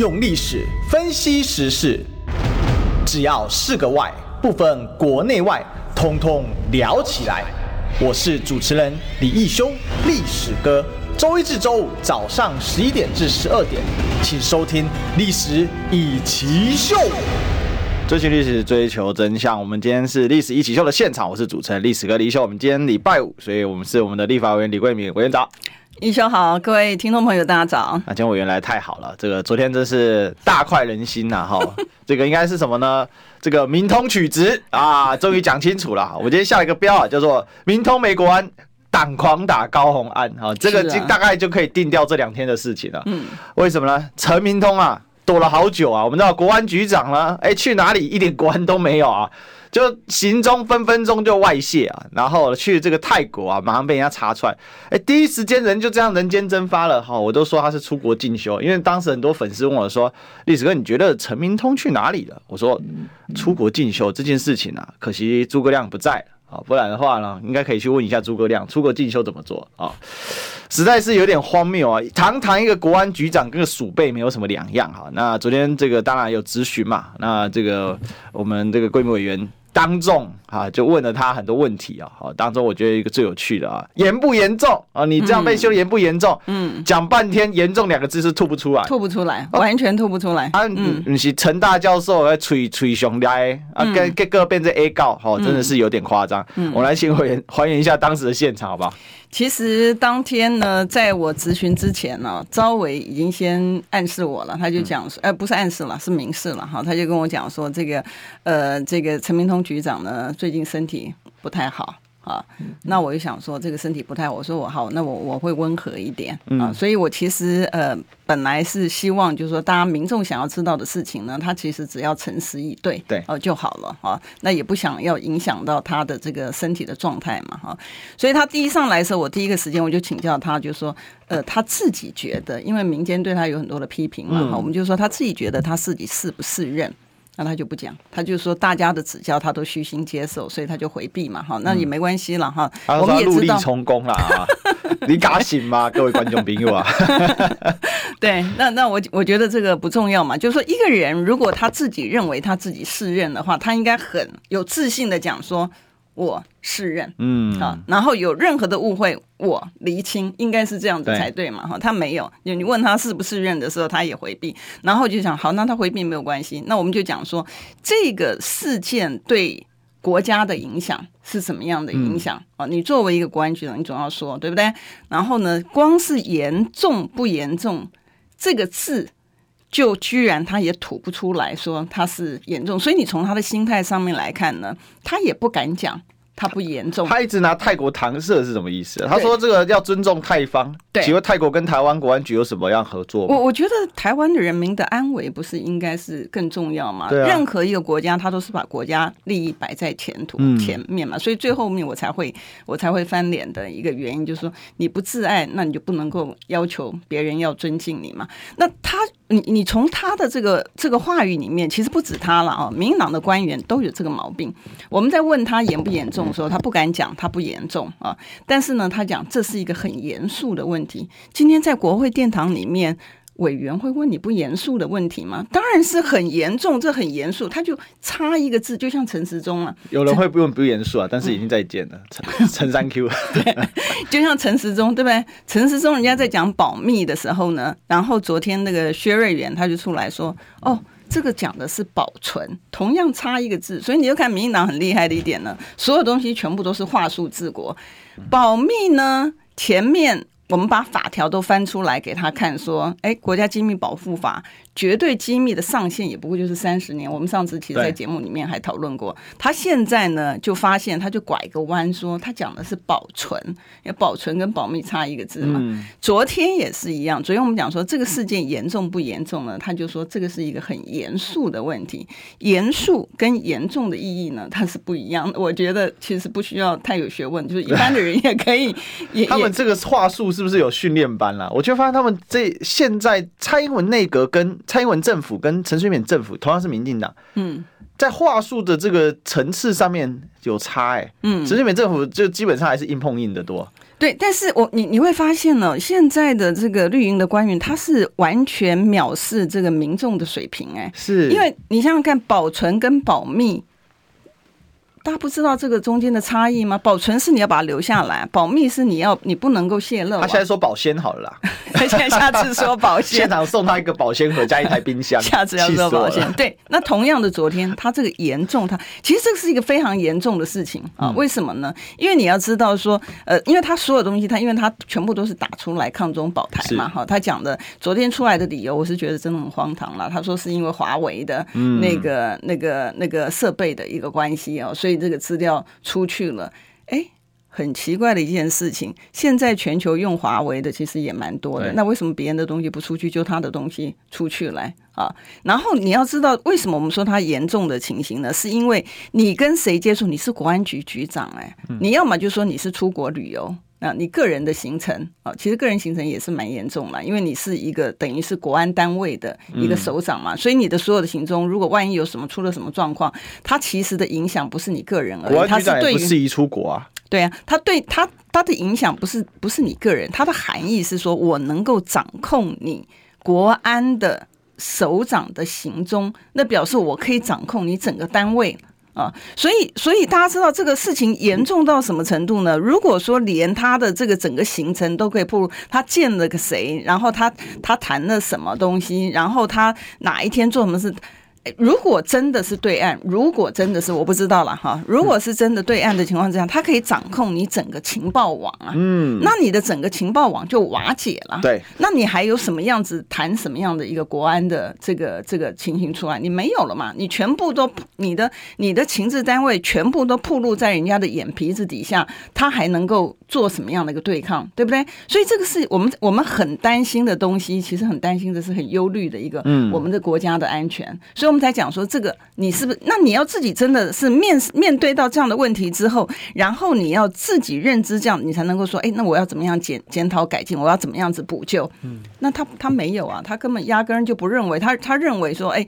用历史分析时事，只要是个“外”，不分国内外，通通聊起来。我是主持人李义修，历史哥。周一至周五早上十一点至十二点，请收听《历史一起秀》。追寻历史，追求真相。我们今天是《历史一起秀》的现场，我是主持人历史哥李修。我们今天礼拜五，所以我们是我们的立法委员李贵敏委员长。义修好，各位听众朋友，大家早。那今天委员来太好了，这个昨天真是大快人心呐！哈，这个应该是什么呢？这个民通取直啊，终于讲清楚了。我今天下一个标啊，叫做“民通美国安，党狂打高红安”。哈，这个大概就可以定掉这两天的事情了。嗯，为什么呢？陈明通啊，躲了好久啊。我们知道国安局长呢，哎，去哪里一点国安都没有啊。就行踪分分钟就外泄啊，然后去这个泰国啊，马上被人家查出来，哎，第一时间人就这样人间蒸发了哈，我都说他是出国进修，因为当时很多粉丝问我说，历史哥你觉得陈明通去哪里了？我说出国进修这件事情啊，可惜诸葛亮不在啊，不然的话呢，应该可以去问一下诸葛亮出国进修怎么做啊，实在是有点荒谬啊，堂堂一个国安局长跟个鼠辈没有什么两样哈。那昨天这个当然有咨询嘛，那这个我们这个规模委员。当众啊，就问了他很多问题啊。好，当中我觉得一个最有趣的啊，严不严重啊？你这样被修严不严重？嗯，讲半天严重两个字是吐不出来，吐不出来，完全吐不出来。啊，你是陈大教授来吹吹熊来啊，跟各个变成 A 告，好，真的是有点夸张。我来请委员还原一下当时的现场，好不好？其实当天呢，在我咨询之前呢，召委已经先暗示我了，他就讲说，呃，不是暗示了，是明示了哈，他就跟我讲说，这个，呃，这个陈明通局长呢，最近身体不太好。啊，那我就想说，这个身体不太好，我说我好，那我我会温和一点啊。所以我其实呃，本来是希望就是说，大家民众想要知道的事情呢，他其实只要诚实以对，对，哦就好了啊。那也不想要影响到他的这个身体的状态嘛，哈。所以他第一上来的时候，我第一个时间我就请教他，就说，呃，他自己觉得，因为民间对他有很多的批评嘛，哈，我们就说他自己觉得他自己适不适任。那他就不讲，他就说大家的指教他都虚心接受，所以他就回避嘛，哈，那也没关系了哈。我们也知道，成功了啊，你敢信吗？各位观众朋友啊，对，那那我我觉得这个不重要嘛，就是说一个人如果他自己认为他自己是任的话，他应该很有自信的讲说。我适任，嗯，好，然后有任何的误会，我厘清，应该是这样子才对嘛，哈，他没有，你你问他是不是认的时候，他也回避，然后就想，好，那他回避没有关系，那我们就讲说，这个事件对国家的影响是什么样的影响啊？你作为一个国安局长，你总要说，对不对？然后呢，光是严重不严重这个字，就居然他也吐不出来说他是严重，所以你从他的心态上面来看呢，他也不敢讲。他不严重，他一直拿泰国搪塞是什么意思？他说这个要尊重泰方。对，请问泰国跟台湾国安局有什么样合作？我我觉得台湾的人民的安危不是应该是更重要吗？对啊。任何一个国家，他都是把国家利益摆在前途前面嘛，所以最后面我才会我才会翻脸的一个原因，就是说你不自爱，那你就不能够要求别人要尊敬你嘛。那他，你你从他的这个这个话语里面，其实不止他了啊，民进党的官员都有这个毛病。我们在问他严不严重。说他不敢讲，他不严重啊，但是呢，他讲这是一个很严肃的问题。今天在国会殿堂里面，委员会问你不严肃的问题吗？当然是很严重，这很严肃。他就差一个字，就像陈时中啊，有人会不用不严肃啊，但是已经在见了，陈陈三 Q，对，就像陈时中，对不对？陈时中人家在讲保密的时候呢，然后昨天那个薛瑞元他就出来说，哦。这个讲的是保存，同样差一个字，所以你就看民进党很厉害的一点呢，所有东西全部都是话术治国，保密呢，前面我们把法条都翻出来给他看，说，哎，国家机密保护法。绝对机密的上限也不过就是三十年。我们上次其实，在节目里面还讨论过。他现在呢，就发现他就拐个弯，说他讲的是保存，因为保存跟保密差一个字嘛。昨天也是一样。昨天我们讲说这个事件严重不严重呢？他就说这个是一个很严肃的问题。严肃跟严重的意义呢，它是不一样的。我觉得其实不需要太有学问，就是一般的人也可以。也他们这个话术是不是有训练班啦？我就发现他们这现在蔡英文内阁跟蔡英文政府跟陈水扁政府同样是民进党，嗯，在话术的这个层次上面有差哎，嗯，陈水扁政府就基本上还是硬碰硬的多。对，但是我你你会发现呢，现在的这个绿营的官员，他是完全藐视这个民众的水平，哎，是因为你想想看，保存跟保密。大家不知道这个中间的差异吗？保存是你要把它留下来，保密是你要你不能够泄露。他现在说保鲜好了啦，他现在下次说保鲜，现场送他一个保鲜盒加一台冰箱，下次要说保鲜。对，那同样的，昨天他这个严重，他其实这个是一个非常严重的事情啊。为什么呢？因为你要知道说，呃，因为他所有东西，他因为他全部都是打出来抗中保台嘛，哈，他讲的昨天出来的理由，我是觉得真的很荒唐了。他说是因为华为的那个、那个、那个设备的一个关系哦，所以。所以这个资料出去了，哎，很奇怪的一件事情。现在全球用华为的其实也蛮多的，那为什么别人的东西不出去，就他的东西出去来啊？然后你要知道，为什么我们说他严重的情形呢？是因为你跟谁接触？你是国安局局长，哎，你要么就说你是出国旅游。那你个人的行程啊，其实个人行程也是蛮严重嘛，因为你是一个等于是国安单位的一个首长嘛，嗯、所以你的所有的行踪，如果万一有什么出了什么状况，它其实的影响不是你个人而已，它是对于不适宜出国啊。对啊，它对它它的影响不是不是你个人，它的含义是说我能够掌控你国安的首长的行踪，那表示我可以掌控你整个单位。啊，所以，所以大家知道这个事情严重到什么程度呢？如果说连他的这个整个行程都可以不如，他见了个谁，然后他他谈了什么东西，然后他哪一天做什么事。如果真的是对岸，如果真的是我不知道了哈。如果是真的对岸的情况之下，他可以掌控你整个情报网啊，嗯，那你的整个情报网就瓦解了。对，那你还有什么样子谈什么样的一个国安的这个这个情形出来？你没有了嘛？你全部都你的你的情治单位全部都暴露在人家的眼皮子底下，他还能够做什么样的一个对抗？对不对？所以这个是我们我们很担心的东西，其实很担心的是很忧虑的一个，嗯，我们的国家的安全。所以。我们才讲说这个，你是不是？那你要自己真的是面面对到这样的问题之后，然后你要自己认知这样，你才能够说，哎，那我要怎么样检检讨改进？我要怎么样子补救？嗯，那他他没有啊，他根本压根就不认为，他他认为说，哎，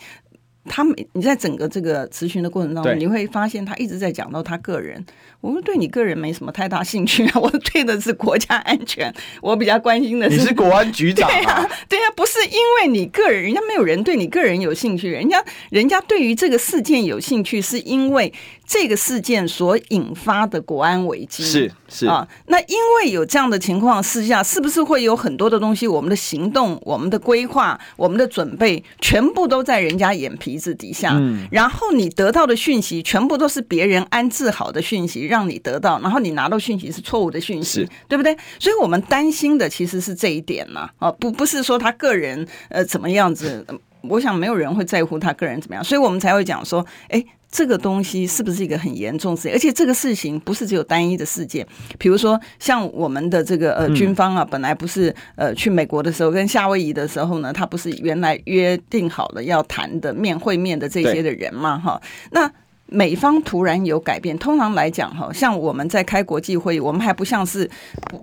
他你在整个这个咨询的过程当中，你会发现他一直在讲到他个人。我们对你个人没什么太大兴趣啊，我对的是国家安全，我比较关心的是你是国安局长啊，对啊，对啊，不是因为你个人，人家没有人对你个人有兴趣，人家人家对于这个事件有兴趣，是因为这个事件所引发的国安危机。是是。啊，那因为有这样的情况之下，是不是会有很多的东西，我们的行动、我们的规划、我们的准备，全部都在人家眼皮子底下，嗯，然后你得到的讯息，全部都是别人安置好的讯息。让你得到，然后你拿到讯息是错误的讯息，对不对？所以我们担心的其实是这一点嘛，啊，不不是说他个人呃怎么样子，我想没有人会在乎他个人怎么样，所以我们才会讲说，哎，这个东西是不是一个很严重事情？而且这个事情不是只有单一的事件，比如说像我们的这个呃军方啊，本来不是呃去美国的时候跟夏威夷的时候呢，他不是原来约定好了要谈的面会面的这些的人嘛，哈，那。美方突然有改变，通常来讲，哈，像我们在开国际会议，我们还不像是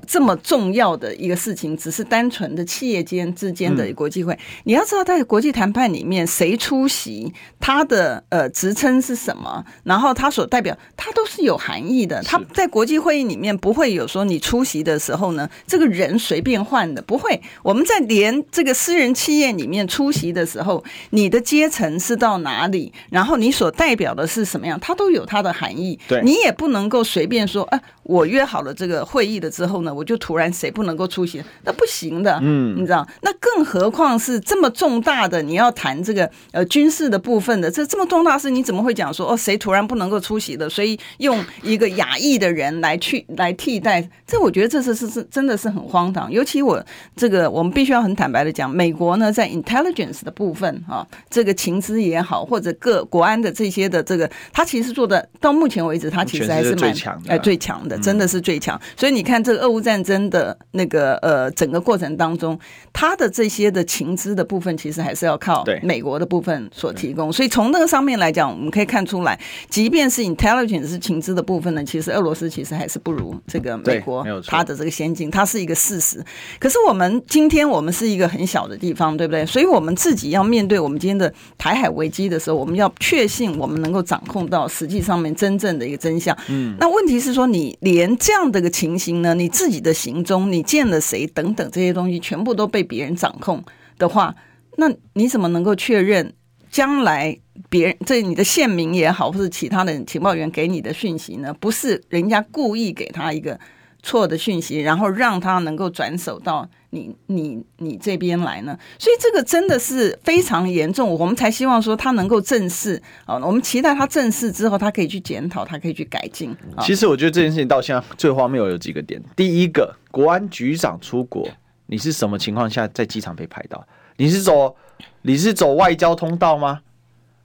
这么重要的一个事情，只是单纯的企业间之间的国际会。嗯、你要知道，在国际谈判里面，谁出席，他的呃职称是什么，然后他所代表，他都是有含义的。他在国际会议里面不会有说你出席的时候呢，这个人随便换的，不会。我们在连这个私人企业里面出席的时候，你的阶层是到哪里，然后你所代表的是什么？怎么样，它都有它的含义。对，你也不能够随便说，哎，我约好了这个会议了之后呢，我就突然谁不能够出席，那不行的。嗯，你知道，那更何况是这么重大的，你要谈这个呃军事的部分的，这这么重大事，你怎么会讲说哦，谁突然不能够出席的，所以用一个亚裔的人来去来替代？这我觉得这是是是真的是很荒唐。尤其我这个我们必须要很坦白的讲，美国呢在 intelligence 的部分啊，这个情资也好，或者各国安的这些的这个。他其实做的到目前为止，他其实还是蛮哎最强的，真的是最强。所以你看这个俄乌战争的那个呃整个过程当中，他的这些的情资的部分，其实还是要靠美国的部分所提供。所以从那个上面来讲，我们可以看出来，即便是 intelligence 是情资的部分呢，其实俄罗斯其实还是不如这个美国它的这个先进，它是一个事实。可是我们今天我们是一个很小的地方，对不对？所以我们自己要面对我们今天的台海危机的时候，我们要确信我们能够掌控到实际上面真正的一个真相。嗯，那问题是说，你连这样的一个情形呢，你自己的行踪，你见了谁等等这些东西，全部都被别人掌控的话，那你怎么能够确认将来别人这你的县民也好，或者其他的情报员给你的讯息呢，不是人家故意给他一个错的讯息，然后让他能够转手到。你你你这边来呢？所以这个真的是非常严重，我们才希望说他能够正视啊。我们期待他正视之后，他可以去检讨，他可以去改进。其实我觉得这件事情到现在最荒谬有几个点。第一个，国安局长出国，你是什么情况下在机场被拍到？你是走你是走外交通道吗？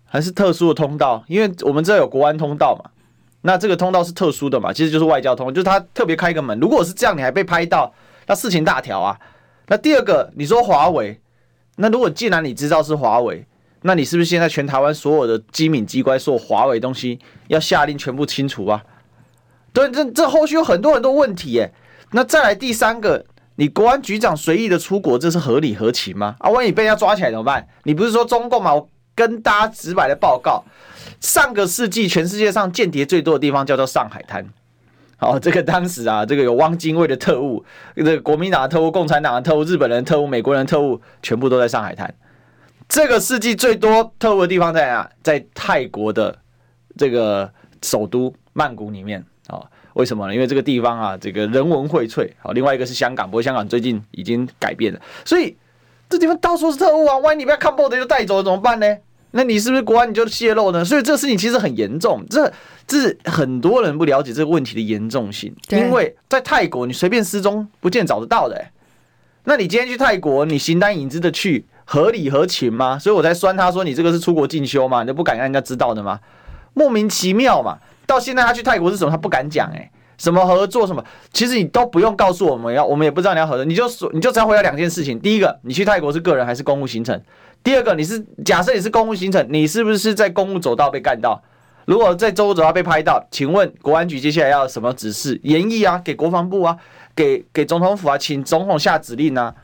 还是特殊的通道？因为我们这有国安通道嘛，那这个通道是特殊的嘛，其实就是外交通，就是他特别开一个门。如果是这样，你还被拍到，那事情大条啊。那第二个，你说华为，那如果既然你知道是华为，那你是不是现在全台湾所有的机敏机关说华为东西要下令全部清除啊？对，这这后续有很多很多问题耶。那再来第三个，你国安局长随意的出国，这是合理合情吗？啊，万一被人家抓起来怎么办？你不是说中共吗？跟大家直白的报告，上个世纪全世界上间谍最多的地方叫做上海滩。哦，这个当时啊，这个有汪精卫的特务，这个国民党的特务、共产党的特务、日本人特务、美国人特务，全部都在上海滩。这个世纪最多特务的地方在哪？在泰国的这个首都曼谷里面。哦，为什么呢？因为这个地方啊，这个人文荟萃。好，另外一个是香港，不过香港最近已经改变了，所以这地方到处是特务啊。万一你不要看报的就带走了怎么办呢？那你是不是国安你就泄露呢？所以这个事情其实很严重，这这是很多人不了解这个问题的严重性。因为在泰国，你随便失踪不见找得到的。那你今天去泰国，你形单影只的去，合理合情吗？所以我才酸他说你这个是出国进修嘛，你就不敢让人家知道的吗？莫名其妙嘛。到现在他去泰国是什么？他不敢讲哎，什么合作什么，其实你都不用告诉我们要，我们也不知道你要合作，你就说你就只要回答两件事情：第一个，你去泰国是个人还是公务行程？第二个，你是假设你是公务行程，你是不是在公务走道被干到？如果在州走道被拍到，请问国安局接下来要什么指示？严议啊，给国防部啊，给给总统府啊，请总统下指令啊，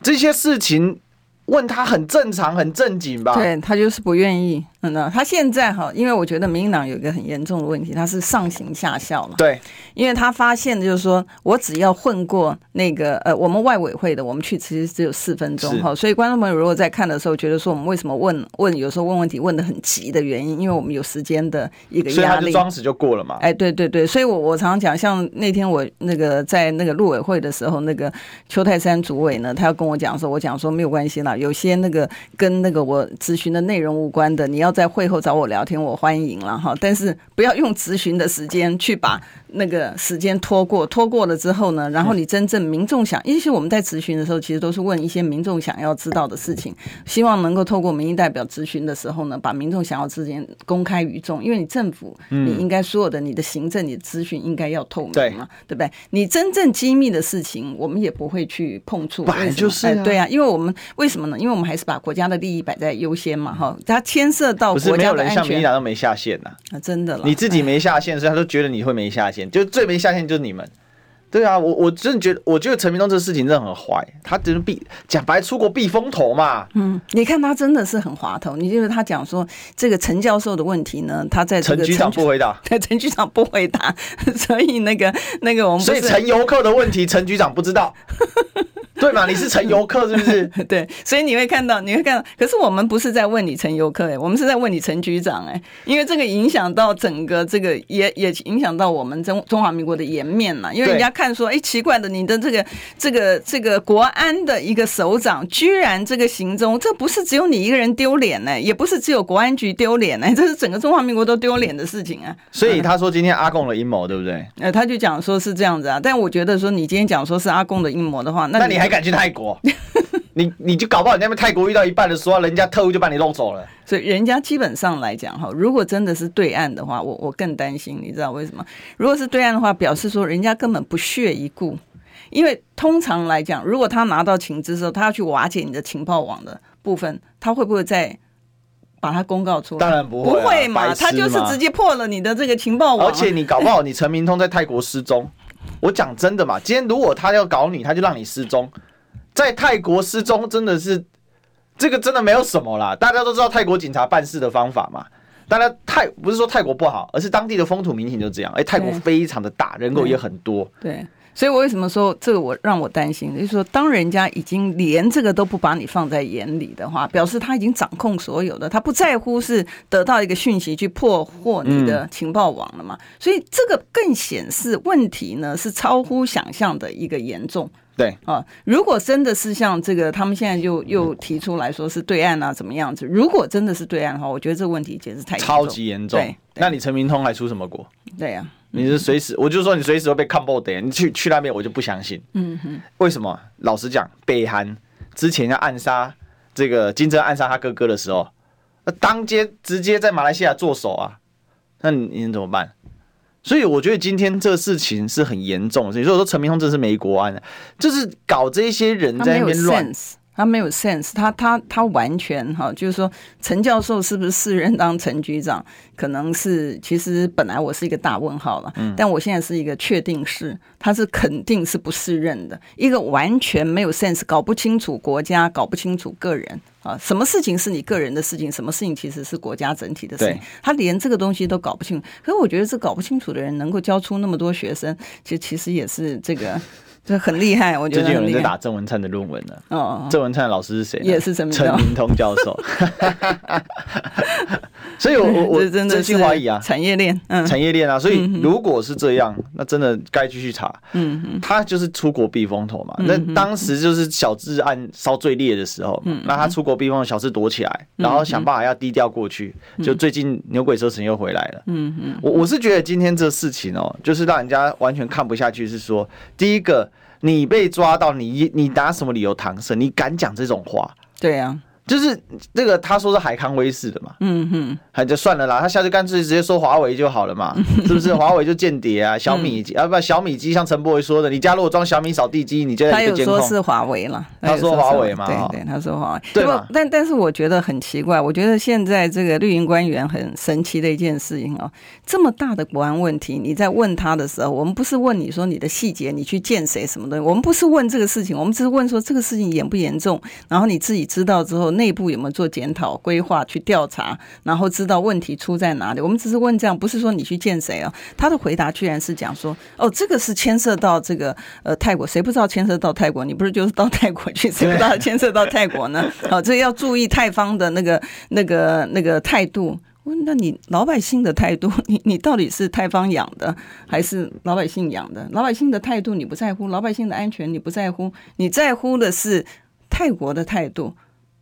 这些事情问他很正常，很正经吧？对，他就是不愿意。他现在哈，因为我觉得民进党有一个很严重的问题，他是上行下效嘛。对，因为他发现就是说我只要混过那个呃，我们外委会的，我们去其实只有四分钟哈，所以观众朋友如果在看的时候觉得说我们为什么问问有时候问问题问得很急的原因，因为我们有时间的一个压力，所以他就装死就过了嘛。哎，对对对，所以我我常常讲，像那天我那个在那个陆委会的时候，那个邱泰山主委呢，他要跟我讲说，我讲说没有关系啦，有些那个跟那个我咨询的内容无关的，你要在会后找我聊天，我欢迎了哈，但是不要用咨询的时间去把那个时间拖过，拖过了之后呢，然后你真正民众想，因为我们在咨询的时候，其实都是问一些民众想要知道的事情，希望能够透过民意代表咨询的时候呢，把民众想要之间公开于众，因为你政府，你应该所有的你的行政、你的资讯应该要透明嘛，对不对？你真正机密的事情，我们也不会去碰触，本来就是啊，对啊，因为我们为什么呢？因为我们还是把国家的利益摆在优先嘛，哈，它牵涉到国家。没有人像民进党都没下线呐、啊啊，真的，你自己没下线，所以他都觉得你会没下线，就最没下线就是你们。对啊，我我真的觉得，我觉得陈明东这个事情真的很坏，他只是避讲白出国避风头嘛。嗯，你看他真的是很滑头。你就是他讲说这个陈教授的问题呢，他在这个陈局长不回答，对陈局长不回答，所以那个那个我们所以陈游客的问题，陈局长不知道。对嘛？你是陈游客是不是？对，所以你会看到，你会看到。可是我们不是在问你陈游客哎，我们是在问你陈局长哎，因为这个影响到整个这个也也影响到我们中中华民国的颜面嘛。因为人家看说，哎，奇怪的，你的这个这个这个国安的一个首长，居然这个行踪，这不是只有你一个人丢脸呢，也不是只有国安局丢脸呢，这是整个中华民国都丢脸的事情啊。所以他说今天阿贡的阴谋，对不对？呃，他就讲说是这样子啊，但我觉得说你今天讲说是阿贡的阴谋的话，那那你。还敢去泰国？你你就搞不好你那边泰国遇到一半的时候，人家特务就把你弄走了。所以人家基本上来讲哈，如果真的是对岸的话，我我更担心，你知道为什么？如果是对岸的话，表示说人家根本不屑一顾。因为通常来讲，如果他拿到情资之后，他要去瓦解你的情报网的部分，他会不会再把它公告出来？当然不会，不会嘛，他就是直接破了你的这个情报网。而且你搞不好你陈明通在泰国失踪。我讲真的嘛，今天如果他要搞你，他就让你失踪，在泰国失踪真的是这个真的没有什么啦，大家都知道泰国警察办事的方法嘛。当然泰不是说泰国不好，而是当地的风土民情就这样。哎，泰国非常的大，人口也很多。对。所以，我为什么说这个我让我担心？就是说，当人家已经连这个都不把你放在眼里的话，表示他已经掌控所有的，他不在乎是得到一个讯息去破获你的情报网了嘛？所以，这个更显示问题呢是超乎想象的一个严重。对啊，如果真的是像这个，他们现在又又提出来说是对岸啊，怎么样子？如果真的是对岸的话，我觉得这个问题简直太超级严重。那你陈明通还出什么国？对呀。你是随时，我就说你随时会被看爆的。你去去那边，我就不相信。嗯哼，为什么？老实讲，北韩之前要暗杀这个金正暗杀他哥哥的时候，那当街直接在马来西亚做手啊，那你你怎么办？所以我觉得今天这个事情是很严重的事情。所以说陈明通这是没国安，就是搞这些人在那边乱。他没有 sense，他他他完全哈，就是说陈教授是不是适任当陈局长，可能是其实本来我是一个大问号了，嗯，但我现在是一个确定是，他是肯定是不适任的，一个完全没有 sense，搞不清楚国家，搞不清楚个人啊，什么事情是你个人的事情，什么事情其实是国家整体的事情，他连这个东西都搞不清楚，可是我觉得这搞不清楚的人能够教出那么多学生，其实其实也是这个。这很厉害，我觉得最近有人在打郑文灿的论文呢。哦，郑文灿老师是谁？也是陈明通教授。所以我，我我 真心怀疑啊，产业链，嗯产业链啊。所以，如果是这样，那真的该继续查。嗯嗯，他就是出国避风头嘛。那当时就是小智案烧最烈的时候，那他出国避风头，小智躲起来，然后想办法要低调过去。就最近牛鬼蛇神又回来了。嗯嗯，我我是觉得今天这事情哦，就是让人家完全看不下去。是说，第一个。你被抓到，你你拿什么理由搪塞？你敢讲这种话？对呀。就是这个，他说是海康威视的嘛，嗯哼，还就算了啦，他下次干脆直接说华为就好了嘛，是不是？华为就间谍啊，小米机啊，不，小米机像陈柏维说的，你家如果装小米扫地机，你就他有说是华为了，他说华为嘛，对对，他说华为，对吧？但但是我觉得很奇怪，我觉得现在这个绿营官员很神奇的一件事情哦，这么大的国安问题，你在问他的时候，我们不是问你说你的细节，你去见谁什么东西，我们不是问这个事情，我们只是问说这个事情严不严重，然后你自己知道之后，内部有没有做。检讨、规划、去调查，然后知道问题出在哪里。我们只是问这样，不是说你去见谁哦。他的回答居然是讲说：“哦，这个是牵涉到这个呃泰国，谁不知道牵涉到泰国？你不是就是到泰国去，谁不知道牵涉到泰国呢？好、哦，这要注意泰方的那个、那个、那个态度。问，那你老百姓的态度，你你到底是泰方养的，还是老百姓养的？老百姓的态度你不在乎，老百姓的安全你不在乎，你在乎的是泰国的态度。”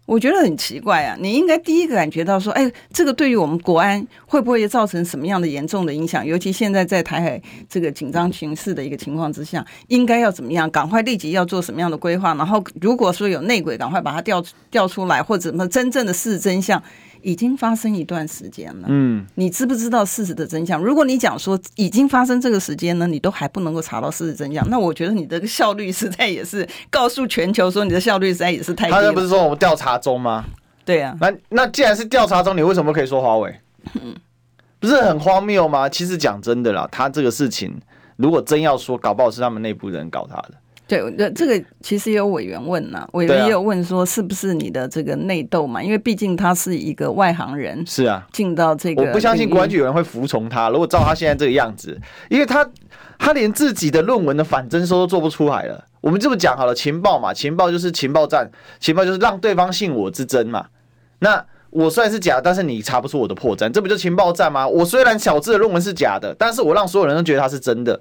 我觉得很奇怪啊！你应该第一个感觉到说，哎，这个对于我们国安会不会造成什么样的严重的影响？尤其现在在台海这个紧张形势的一个情况之下，应该要怎么样？赶快立即要做什么样的规划？然后如果说有内鬼，赶快把它调调出来，或者什么真正的事实真相。已经发生一段时间了，嗯，你知不知道事实的真相？如果你讲说已经发生这个时间呢，你都还不能够查到事实真相，那我觉得你这个效率实在也是告诉全球说你的效率实在也是太低了。他不是说我们调查中吗？对啊，那那既然是调查中，你为什么可以说华为？嗯，不是很荒谬吗？其实讲真的啦，他这个事情如果真要说，搞不好是他们内部人搞他的。对，那这个其实也有委员问呐，委员也有问说，是不是你的这个内斗嘛？因为毕竟他是一个外行人，是啊，进到这个，我不相信国安局有人会服从他。如果照他现在这个样子，因为他他连自己的论文的反侦收都做不出来了。我们这么讲好了，情报嘛，情报就是情报战，情报就是让对方信我之真嘛。那我虽然是假，但是你查不出我的破绽，这不就情报战吗？我虽然小智的论文是假的，但是我让所有人都觉得他是真的。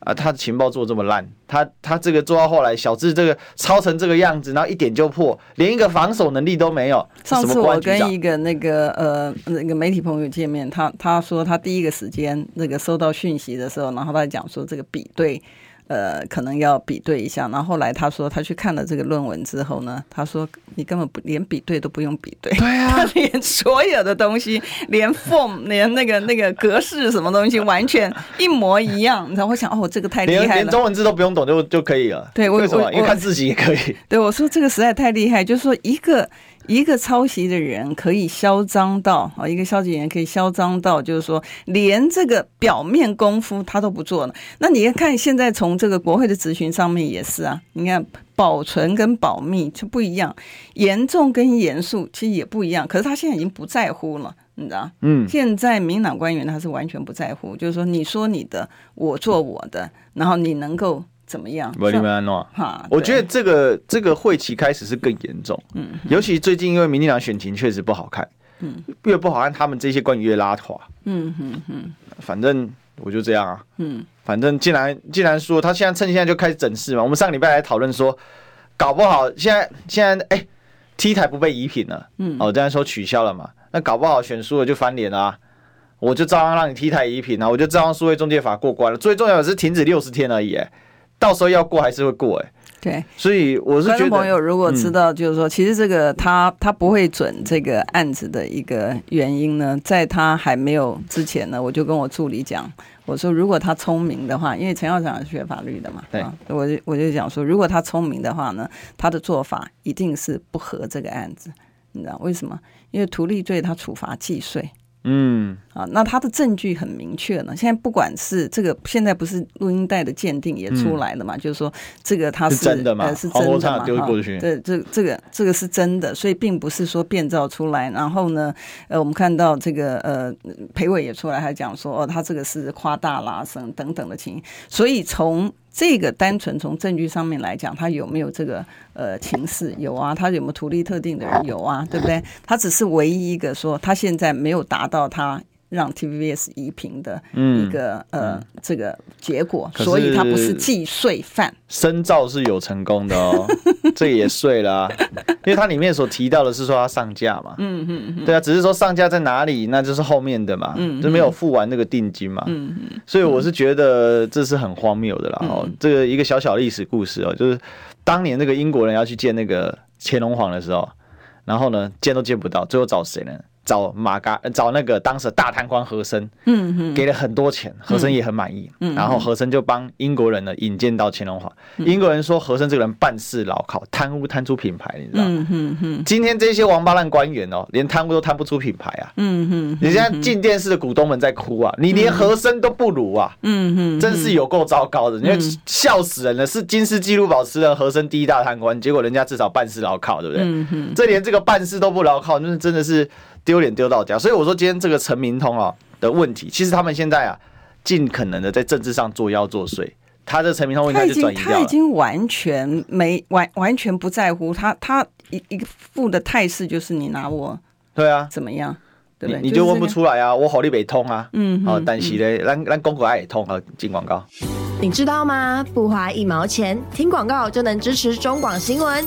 啊，他的情报做这么烂，他他这个做到后来，小智这个抄成这个样子，然后一点就破，连一个防守能力都没有。上次我跟一个那个呃那个媒体朋友见面，他他说他第一个时间那个收到讯息的时候，然后他讲说这个比对。呃，可能要比对一下。然后后来他说，他去看了这个论文之后呢，他说你根本不连比对都不用比对，对啊，他连所有的东西，连 form，连那个那个格式什么东西，完全一模一样。然后我想，哦，这个太厉害了，连中文字都不用懂就就可以了。对，为什么？因为看自己也可以。对，我说这个实在太厉害，就是说一个。一个抄袭的人可以嚣张到啊，一个消息员可以嚣张到，就是说连这个表面功夫他都不做了。那你看现在从这个国会的质询上面也是啊，你看保存跟保密就不一样，严重跟严肃其实也不一样。可是他现在已经不在乎了，你知道？嗯，现在民党官员他是完全不在乎，就是说你说你的，我做我的，然后你能够怎么样？不，你们安诺哈？我觉得这个这个会期开始是更严重，嗯，尤其最近因为民进党选情确实不好看，嗯，越不好看，他们这些官员越拉垮，嗯嗯嗯，反正我就这样啊，嗯。反正既然既然说他现在趁现在就开始整事嘛，我们上个礼拜来讨论说，搞不好现在现在哎、欸、T 台不被移品了，嗯，哦，这样说取消了嘛，那搞不好选输了就翻脸啊，我就照样让你 T 台移品啊，我就照样数位中介法过关了，最重要的是停止六十天而已，哎，到时候要过还是会过，哎。对，所以我是觉得，观众朋友如果知道，就是说，其实这个他他不会准这个案子的一个原因呢，在他还没有之前呢，我就跟我助理讲，我说如果他聪明的话，因为陈校长是学法律的嘛，对，我就我就讲说，如果他聪明的话呢，他的做法一定是不合这个案子，你知道为什么？因为图利罪他处罚计税。嗯啊，那他的证据很明确呢。现在不管是这个，现在不是录音带的鉴定也出来了嘛？嗯、就是说这个他是，是真的吗？呃、是真的嘛？丢过去。对，这这个这个是真的，所以并不是说变造出来。然后呢，呃，我们看到这个呃，裴伟也出来还讲说，哦，他这个是夸大拉升等等的情形。所以从这个单纯从证据上面来讲，他有没有这个呃情势？有啊，他有没有图利特定的人？有啊，对不对？他只是唯一一个说他现在没有达到他。让 TVBS 移平的一个、嗯、呃这个结果，所以他不是既遂犯。申造是有成功的哦，这也遂了、啊，因为它里面所提到的是说他上架嘛，嗯嗯对啊，只是说上架在哪里，那就是后面的嘛，嗯，就没有付完那个定金嘛，嗯嗯，所以我是觉得这是很荒谬的啦。哦、嗯，这个一个小小历史故事哦，就是当年那个英国人要去见那个乾隆皇的时候，然后呢见都见不到，最后找谁呢？找马嘎，找那个当时的大贪官和珅，嗯嗯，给了很多钱，和珅也很满意，嗯，然后和珅就帮英国人呢引荐到乾隆皇，英国人说和珅这个人办事牢靠，贪污贪出品牌，你知道吗？嗯今天这些王八蛋官员哦，连贪污都贪不出品牌啊，嗯嗯，你现在进电视的股东们在哭啊，你连和珅都不如啊，嗯嗯，真是有够糟糕的，你看笑死人了，是金氏纪录保持人和珅第一大贪官，结果人家至少办事牢靠，对不对？嗯嗯，这连这个办事都不牢靠，那真的是。丢脸丢到家，所以我说今天这个陈明通啊的问题，其实他们现在啊尽可能的在政治上作妖作祟。他这陈明通应该就转移掉了。他已经完全没完完全不在乎他，他一一个副的态势就是你拿我对啊怎么样？对不对？你就问不出来啊，我好利北通啊，嗯，好，但是呢，让让公国爱也通啊，进广告。你知道吗？不花一毛钱，听广告就能支持中广新闻。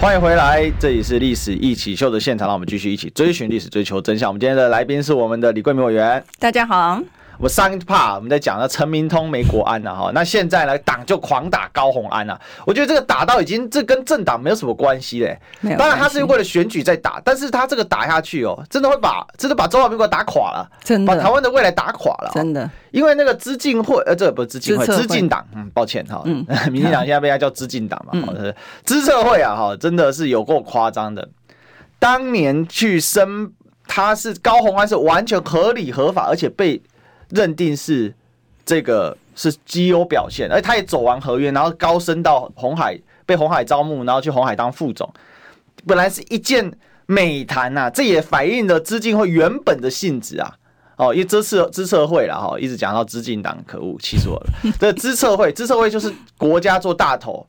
欢迎回来，这里是历史一起秀的现场，让我们继续一起追寻历史，追求真相。我们今天的来宾是我们的李桂明委员，大家好。我上一 part 我们在讲了陈明通没国安了哈，那现在呢党就狂打高红安了。我觉得这个打到已经这跟政党没有什么关系嘞。当然他是为了选举在打，但是他这个打下去哦，真的会把真的把中华民国打垮了，真的把台湾的未来打垮了，真的。因为那个资进会呃，这不是资进会，资进党，嗯，抱歉哈，嗯，民进党现在被他叫资进党嘛，好的，资策会啊哈，真的是有够夸张的。当年去申他是高红安是完全合理合法，而且被。认定是这个是绩优表现，而他也走完合约，然后高升到红海，被红海招募，然后去红海当副总，本来是一件美谈呐，这也反映了资进会原本的性质啊。哦，因为这次资策会了哈，一直讲到资进党，可恶，气死我了。这资策会，资策会就是国家做大头，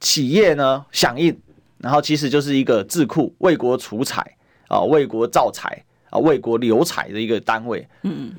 企业呢响应，然后其实就是一个智库，为国储财啊，为国造财啊，为国留财的一个单位。嗯。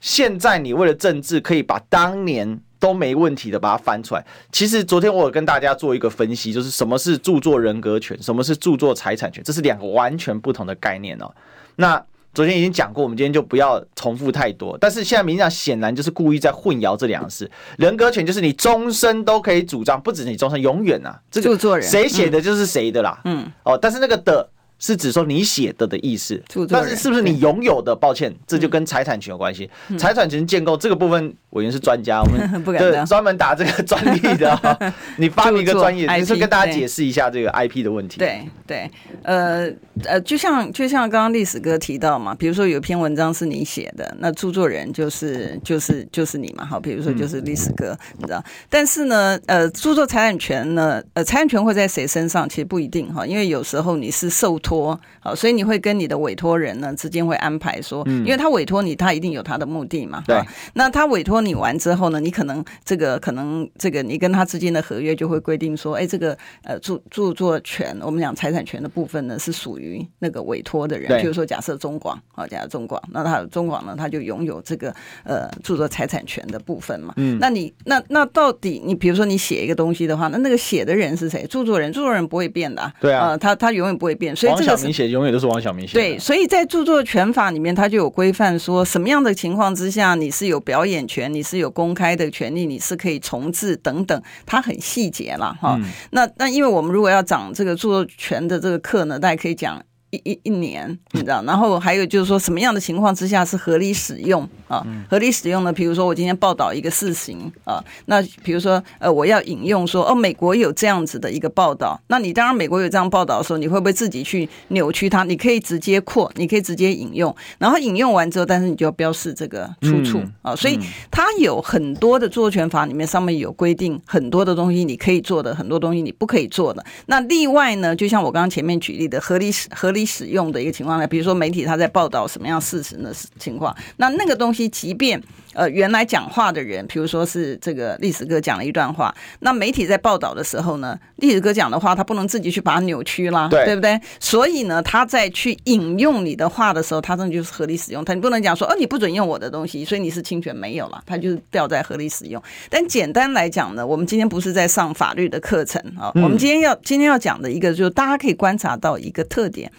现在你为了政治，可以把当年都没问题的把它翻出来。其实昨天我有跟大家做一个分析，就是什么是著作人格权，什么是著作财产权，这是两个完全不同的概念哦。那昨天已经讲过，我们今天就不要重复太多。但是现在民进党显然就是故意在混淆这两个事。人格权就是你终身都可以主张，不止你终身，永远啊，这个著作人谁写的就是谁的啦。嗯，哦，但是那个的。是指说你写的的意思，但是是不是你拥有的？抱歉，这就跟财产权有关系。财产权建构这个部分，委员是专家，我们 对专门打这个专利的。你发明一个专业，你是跟大家解释一下这个 IP 的问题。对对，呃呃，就像就像刚刚历史哥提到嘛，比如说有篇文章是你写的，那著作人就是就是就是你嘛，好，比如说就是历史哥，你知道。但是呢，呃，著作财产权呢，呃，财产权会在谁身上？其实不一定哈，因为有时候你是受托，好，所以你会跟你的委托人呢之间会安排说，因为他委托你，他一定有他的目的嘛。对。那他委托你完之后呢，你可能这个可能这个你跟他之间的合约就会规定说，哎，这个呃著著作权，我们讲财产权的部分呢是属于那个委托的人，比如说假设中广，好，假设中广，那他中广呢他就拥有这个呃著作财产权的部分嘛。嗯。那你那那到底你比如说你写一个东西的话，那那个写的人是谁？著作人，著作人不会变的、啊。对啊。呃、他他永远不会变，所以这个王晓明写永远都是王小明写。对，所以在著作权法里面，它就有规范说，什么样的情况之下你是有表演权，你是有公开的权利，你是可以重置等等，它很细节了哈。嗯、那那因为我们如果要讲这个著作权的这个课呢，大家可以讲。一一一年，你知道，然后还有就是说，什么样的情况之下是合理使用啊？合理使用呢？比如说，我今天报道一个事情啊，那比如说，呃，我要引用说，哦，美国有这样子的一个报道，那你当然美国有这样报道的时候，你会不会自己去扭曲它？你可以直接扩，你可以直接引用，然后引用完之后，但是你就要标示这个出处啊。所以它有很多的著作权法里面上面有规定，很多的东西你可以做的，很多东西你不可以做的。那例外呢，就像我刚刚前面举例的合理使合理。使用的一个情况呢，比如说媒体他在报道什么样事实的情况，那那个东西，即便呃原来讲话的人，比如说是这个历史哥讲了一段话，那媒体在报道的时候呢，历史哥讲的话，他不能自己去把它扭曲啦，对，对不对？所以呢，他在去引用你的话的时候，他这就是合理使用，他你不能讲说，哦，你不准用我的东西，所以你是侵权没有了，他就是掉在合理使用。但简单来讲呢，我们今天不是在上法律的课程啊，我们今天要今天要讲的一个，就是大家可以观察到一个特点。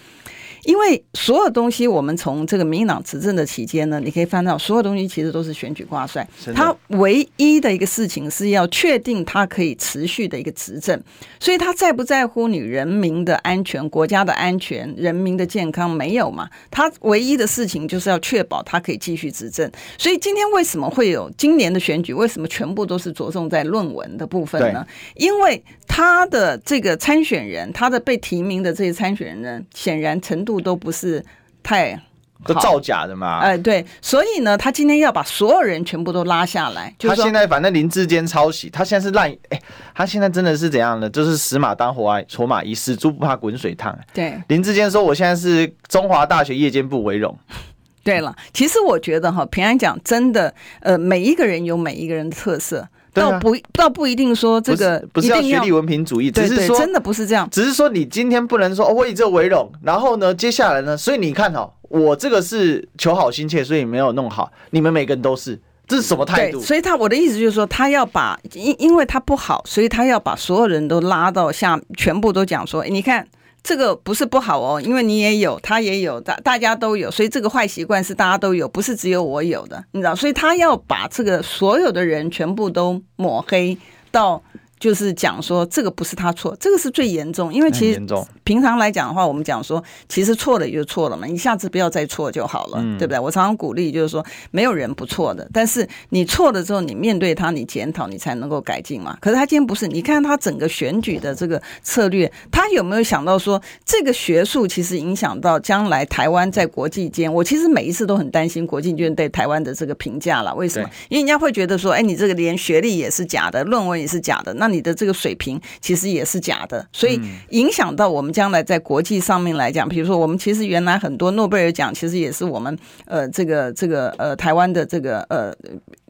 因为所有东西，我们从这个民进党执政的期间呢，你可以翻到所有东西其实都是选举挂帅。他唯一的一个事情是要确定他可以持续的一个执政，所以他在不在乎你人民的安全、国家的安全、人民的健康没有嘛？他唯一的事情就是要确保他可以继续执政。所以今天为什么会有今年的选举？为什么全部都是着重在论文的部分呢？因为他的这个参选人，他的被提名的这些参选人呢，显然程度都不是太都造假的嘛。哎，对，所以呢，他今天要把所有人全部都拉下来。就是、他现在反正林志坚抄袭，他现在是烂，哎，他现在真的是怎样的？就是死马当活马，活马医，死猪不怕滚水烫。对，林志坚说，我现在是中华大学夜间部为荣。对了，其实我觉得哈，平安讲真的，呃，每一个人有每一个人的特色。倒不倒不一定说这个不是要学历文凭主义，只是说真的不是这样。只是说你今天不能说哦，我以这为荣，然后呢，接下来呢，所以你看哈，我这个是求好心切，所以没有弄好。你们每个人都是，这是什么态度？所以他我的意思就是说，他要把因因为他不好，所以他要把所有人都拉到下，全部都讲说，你看。这个不是不好哦，因为你也有，他也有，大大家都有，所以这个坏习惯是大家都有，不是只有我有的，你知道，所以他要把这个所有的人全部都抹黑到。就是讲说这个不是他错，这个是最严重，因为其实平常来讲的话，我们讲说其实错了也就错了嘛，你下次不要再错就好了，嗯、对不对？我常常鼓励就是说没有人不错的，但是你错了之后，你面对他，你检讨，你才能够改进嘛。可是他今天不是，你看他整个选举的这个策略，他有没有想到说这个学术其实影响到将来台湾在国际间？我其实每一次都很担心国际间对台湾的这个评价了，为什么？因为人家会觉得说，哎，你这个连学历也是假的，论文也是假的，那。你的这个水平其实也是假的，所以影响到我们将来在国际上面来讲，比如说我们其实原来很多诺贝尔奖，其实也是我们呃这个这个呃台湾的这个呃。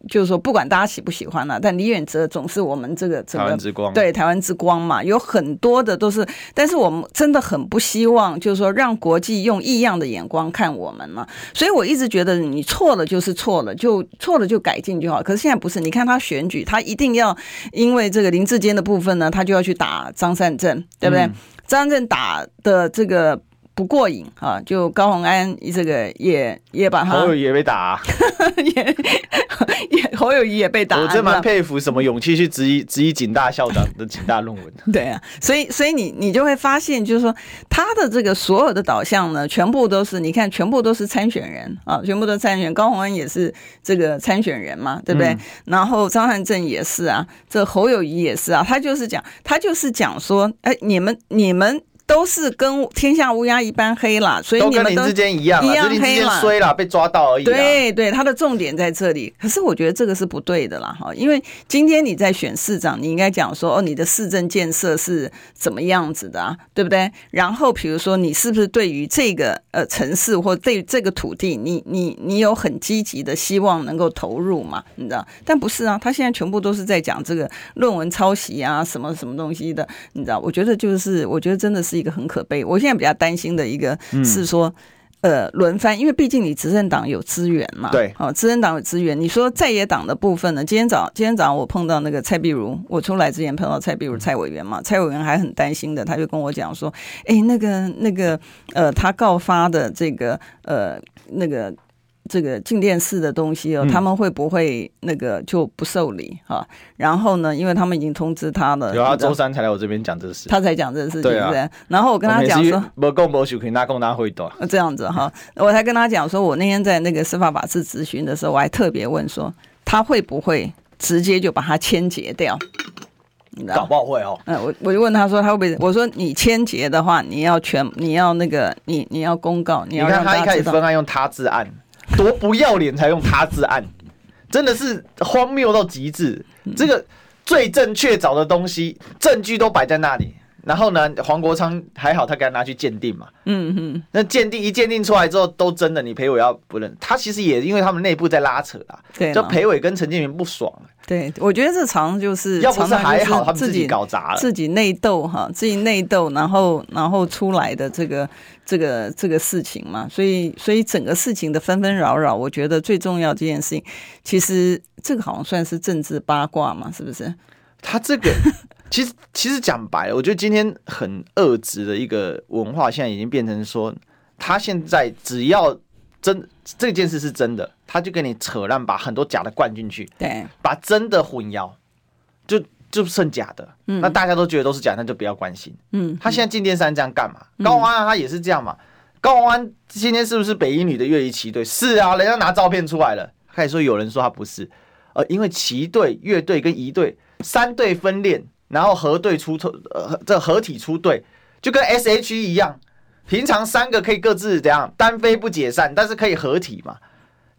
就是说，不管大家喜不喜欢了，但李远哲总是我们这个整个台湾之光，对台湾之光嘛，有很多的都是，但是我们真的很不希望，就是说让国际用异样的眼光看我们嘛。所以我一直觉得，你错了就是错了，就错了就改进就好。可是现在不是，你看他选举，他一定要因为这个林志坚的部分呢，他就要去打张善政，对不对？嗯、张善政打的这个。不过瘾啊，就高虹安这个也也把他侯友谊也被打、啊，也 也侯友谊也被打，我真蛮佩服什么勇气去质疑质疑警大校长的警大论文。对啊，所以所以你你就会发现，就是说他的这个所有的导向呢，全部都是你看，全部都是参选人啊，全部都参选。高虹安也是这个参选人嘛，对不对？嗯、然后张汉正也是啊，这侯友谊也是啊，他就是讲，他就是讲说，哎，你们你们。都是跟天下乌鸦一般黑啦，所以你们都一样，一样黑啦，衰啦，被抓到而已。对对，他的重点在这里。可是我觉得这个是不对的啦，哈，因为今天你在选市长，你应该讲说，哦，你的市政建设是怎么样子的啊，对不对？然后比如说，你是不是对于这个呃城市或对这个土地，你你你有很积极的希望能够投入嘛？你知道？但不是啊，他现在全部都是在讲这个论文抄袭啊，什么什么东西的，你知道？我觉得就是，我觉得真的是。一个很可悲，我现在比较担心的一个是说，嗯、呃，轮番，因为毕竟你执政党有资源嘛，对，好、哦，执政党有资源。你说在野党的部分呢？今天早今天早上我碰到那个蔡碧如，我出来之前碰到蔡碧如蔡委员嘛，蔡委员还很担心的，他就跟我讲说，哎，那个那个呃，他告发的这个呃那个。这个静电式的东西哦，他们会不会那个就不受理哈？然后呢，因为他们已经通知他了，有啊，周三才来我这边讲这个事，他才讲这个事情，对啊。然后我跟他讲说，不公不许可以拿公拿会多，这样子哈，我才跟他讲说，我那天在那个司法法制咨询的时候，我还特别问说，他会不会直接就把它签结掉？搞不好会哦。嗯，我我就问他说，他会不会？我说你签结的话，你要全，你要那个，你你要公告，你要让他一开始分案用他字案。多不要脸才用他字案，真的是荒谬到极致。这个最正确找的东西，证据都摆在那里。然后呢，黄国昌还好，他给他拿去鉴定嘛。嗯嗯。那鉴定一鉴定出来之后，都真的，你裴伟要不认，他其实也因为他们内部在拉扯啊。对。就裴伟跟陈建仁不爽。对，我觉得这常就是要不是还好，他们自己搞砸了，自己内斗哈，自己内斗，然后然后出来的这个这个这个事情嘛，所以所以整个事情的纷纷扰扰，我觉得最重要这件事情，其实这个好像算是政治八卦嘛，是不是？他这个其实其实讲白了，我觉得今天很恶质的一个文化，现在已经变成说，他现在只要真这件事是真的。他就跟你扯烂，把很多假的灌进去，对，把真的混淆，就就剩假的，嗯，那大家都觉得都是假，那就不要关心，嗯。他现在进电三这样干嘛？嗯、高虹安他也是这样嘛？高虹安今天是不是北一女的乐仪旗队？是啊，人家拿照片出来了，开始说有人说他不是，呃，因为旗队、乐队跟一队三队分练，然后合队出呃这合体出队，就跟 S.H.E 一样，平常三个可以各自怎样单飞不解散，但是可以合体嘛。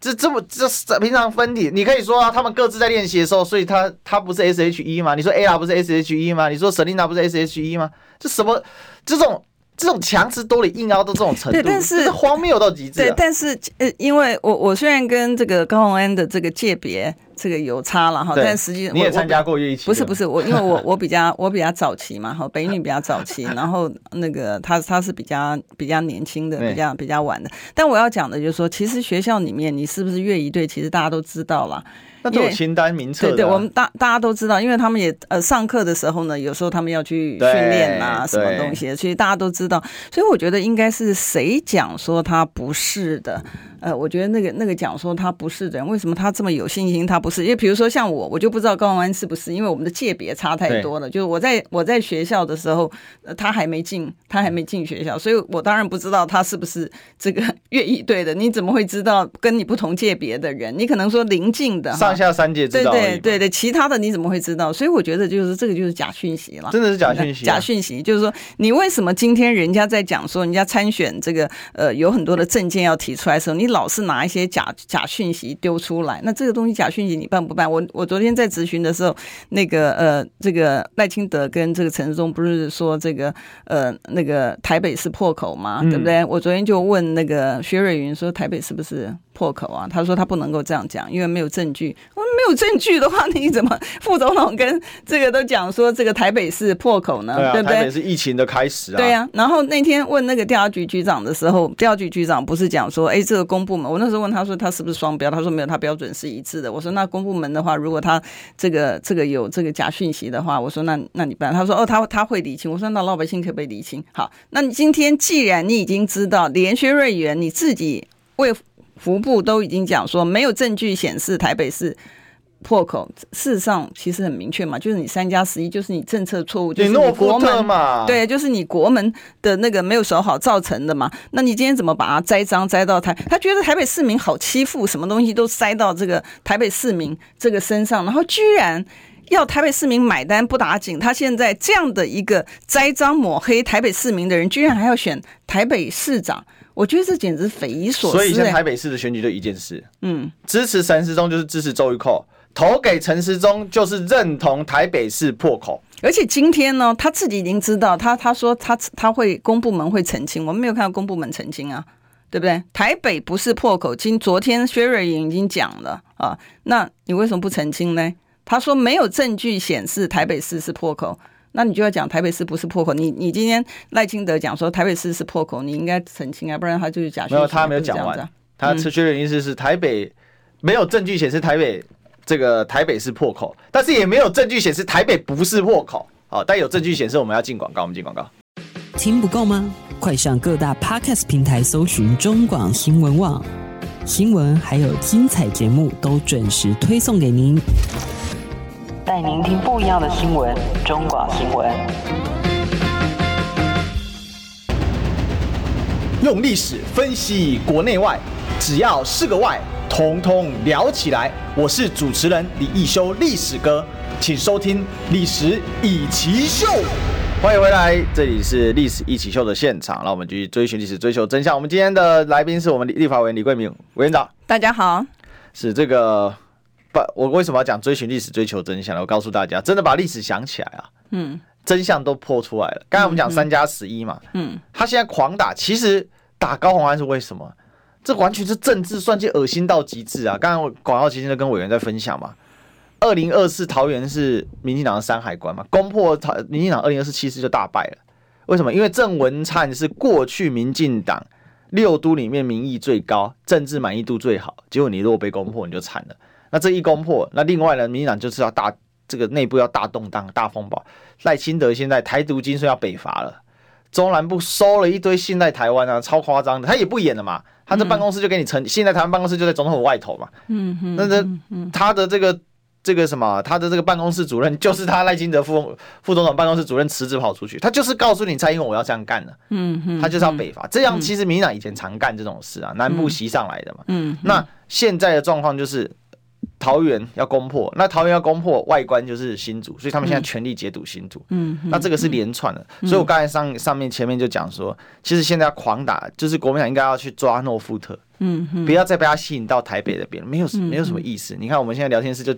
这这么这是平常分体，你可以说啊，他们各自在练习的时候，所以他他不是 S H E 吗？你说 A R 不是 S H E 吗？你说 Selina 不是 S H E 吗？这什么这种这种强词夺理硬凹到这种程度，对，但是，是荒谬到极致。对，但是呃，因为我我虽然跟这个高洪安的这个界别。这个有差了哈，但实际你也参加过乐器？不是不是，我因为我 我比较我比较早期嘛哈，北女比较早期，然后那个他他是比较比较年轻的，比较比较晚的。但我要讲的就是说，其实学校里面你是不是乐仪队，其实大家都知道了。那都有清单名册、啊，对对，我们大大家都知道，因为他们也呃上课的时候呢，有时候他们要去训练啊，什么东西，所以大家都知道。所以我觉得应该是谁讲说他不是的。呃，我觉得那个那个讲说他不是的人，为什么他这么有信心？他不是，因为比如说像我，我就不知道高文安是不是，因为我们的界别差太多了。就是我在我在学校的时候，呃，他还没进，他还没进学校，所以我当然不知道他是不是这个 乐意队的。你怎么会知道跟你不同界别的人？你可能说邻近的上下三界知道，对对对对，其他的你怎么会知道？所以我觉得就是这个就是假讯息了，真的是假讯息，假讯息就是说你为什么今天人家在讲说人家参选这个呃有很多的证件要提出来的时候，你老是拿一些。假假讯息丢出来，那这个东西假讯息你办不办？我我昨天在咨询的时候，那个呃，这个赖清德跟这个陈时中不是说这个呃那个台北是破口吗？对不对？我昨天就问那个薛瑞云说台北是不是破口啊？他说他不能够这样讲，因为没有证据。我们没有证据的话，你怎么副总统跟这个都讲说这个台北市破口呢？对，啊、对不对？台北是疫情的开始啊。对呀、啊。然后那天问那个调查局局长的时候，调查局局长不是讲说，哎，这个公部门，我那时候问他说他是不是双标，他说没有，他标准是一致的。我说那公部门的话，如果他这个这个有这个假讯息的话，我说那那你办？他说哦，他他会理清。我说那老百姓可不可以理清？好，那你今天既然你已经知道，连薛瑞元你自己卫福部都已经讲说没有证据显示台北市破口，事实上其实很明确嘛，就是你三加十一，就是你政策错误，就是你国门嘛，对，就是你国门的那个没有守好造成的嘛。那你今天怎么把它栽赃栽到台？他觉得台北市民好欺负，什么东西都塞到这个台北市民这个身上，然后居然要台北市民买单不打紧。他现在这样的一个栽赃抹黑台北市民的人，居然还要选台北市长。我觉得这简直匪夷所思。所以，现在台北市的选举就一件事，嗯，支持陈时中就是支持周玉蔻，投给陈时中就是认同台北市破口。而且今天呢，他自己已经知道，他他说他他会公部门会澄清，我们没有看到公部门澄清啊，对不对？台北不是破口，今昨天薛瑞元已经讲了啊，那你为什么不澄清呢？他说没有证据显示台北市是破口。那你就要讲台北市不是破口，你你今天赖清德讲说台北市是破口，你应该澄清啊，不然他就是假。没有，他没有讲完，啊、他持续的意思是台北、嗯、没有证据显示台北这个台北是破口，但是也没有证据显示台北不是破口。好，但有证据显示我们要进广告，我们进广告。听不够吗？快上各大 Podcast 平台搜寻中广新闻网新闻，还有精彩节目都准时推送给您。带您听不一样的新闻，中广新闻。用历史分析国内外，只要是个“外”，统统聊起来。我是主持人李一修，历史哥，请收听《历史易起秀》。欢迎回来，这里是《历史一起秀》的现场，那我们继续追寻历史，追求真相。我们今天的来宾是我们立法委员李桂明委员长。大家好，是这个。不，我为什么要讲追寻历史、追求真相呢？我告诉大家，真的把历史想起来啊，嗯，真相都破出来了。刚才我们讲三加十一嘛，嗯，他现在狂打，其实打高虹安是为什么？这完全是政治算计，恶心到极致啊！刚才我广告期间就跟委员在分享嘛，二零二四桃园是民进党的山海关嘛，攻破桃民进党二零二四气势就大败了。为什么？因为郑文灿是过去民进党六都里面民意最高、政治满意度最好，结果你如果被攻破，你就惨了。那这一攻破，那另外呢，民进党就是要大这个内部要大动荡、大风暴。赖清德现在台独精神要北伐了，中南部收了一堆信赖台湾啊，超夸张的。他也不演了嘛，他这办公室就给你成，信赖台湾办公室就在总统府外头嘛。嗯哼。那这他的这个这个什么，他的这个办公室主任就是他赖清德副副总统办公室主任辞职跑出去，他就是告诉你蔡英文我要这样干的。嗯哼。他就是要北伐，这样其实民进党以前常干这种事啊，南部袭上来的嘛。嗯。那现在的状况就是。桃园要攻破，那桃园要攻破，外观就是新竹，所以他们现在全力解堵新竹。嗯，那这个是连串的，嗯、所以我刚才上上面前面就讲说，其实现在要狂打，就是国民党应该要去抓诺富特，嗯哼，不要再被他吸引到台北那边，没有没有什么意思。你看我们现在聊天室就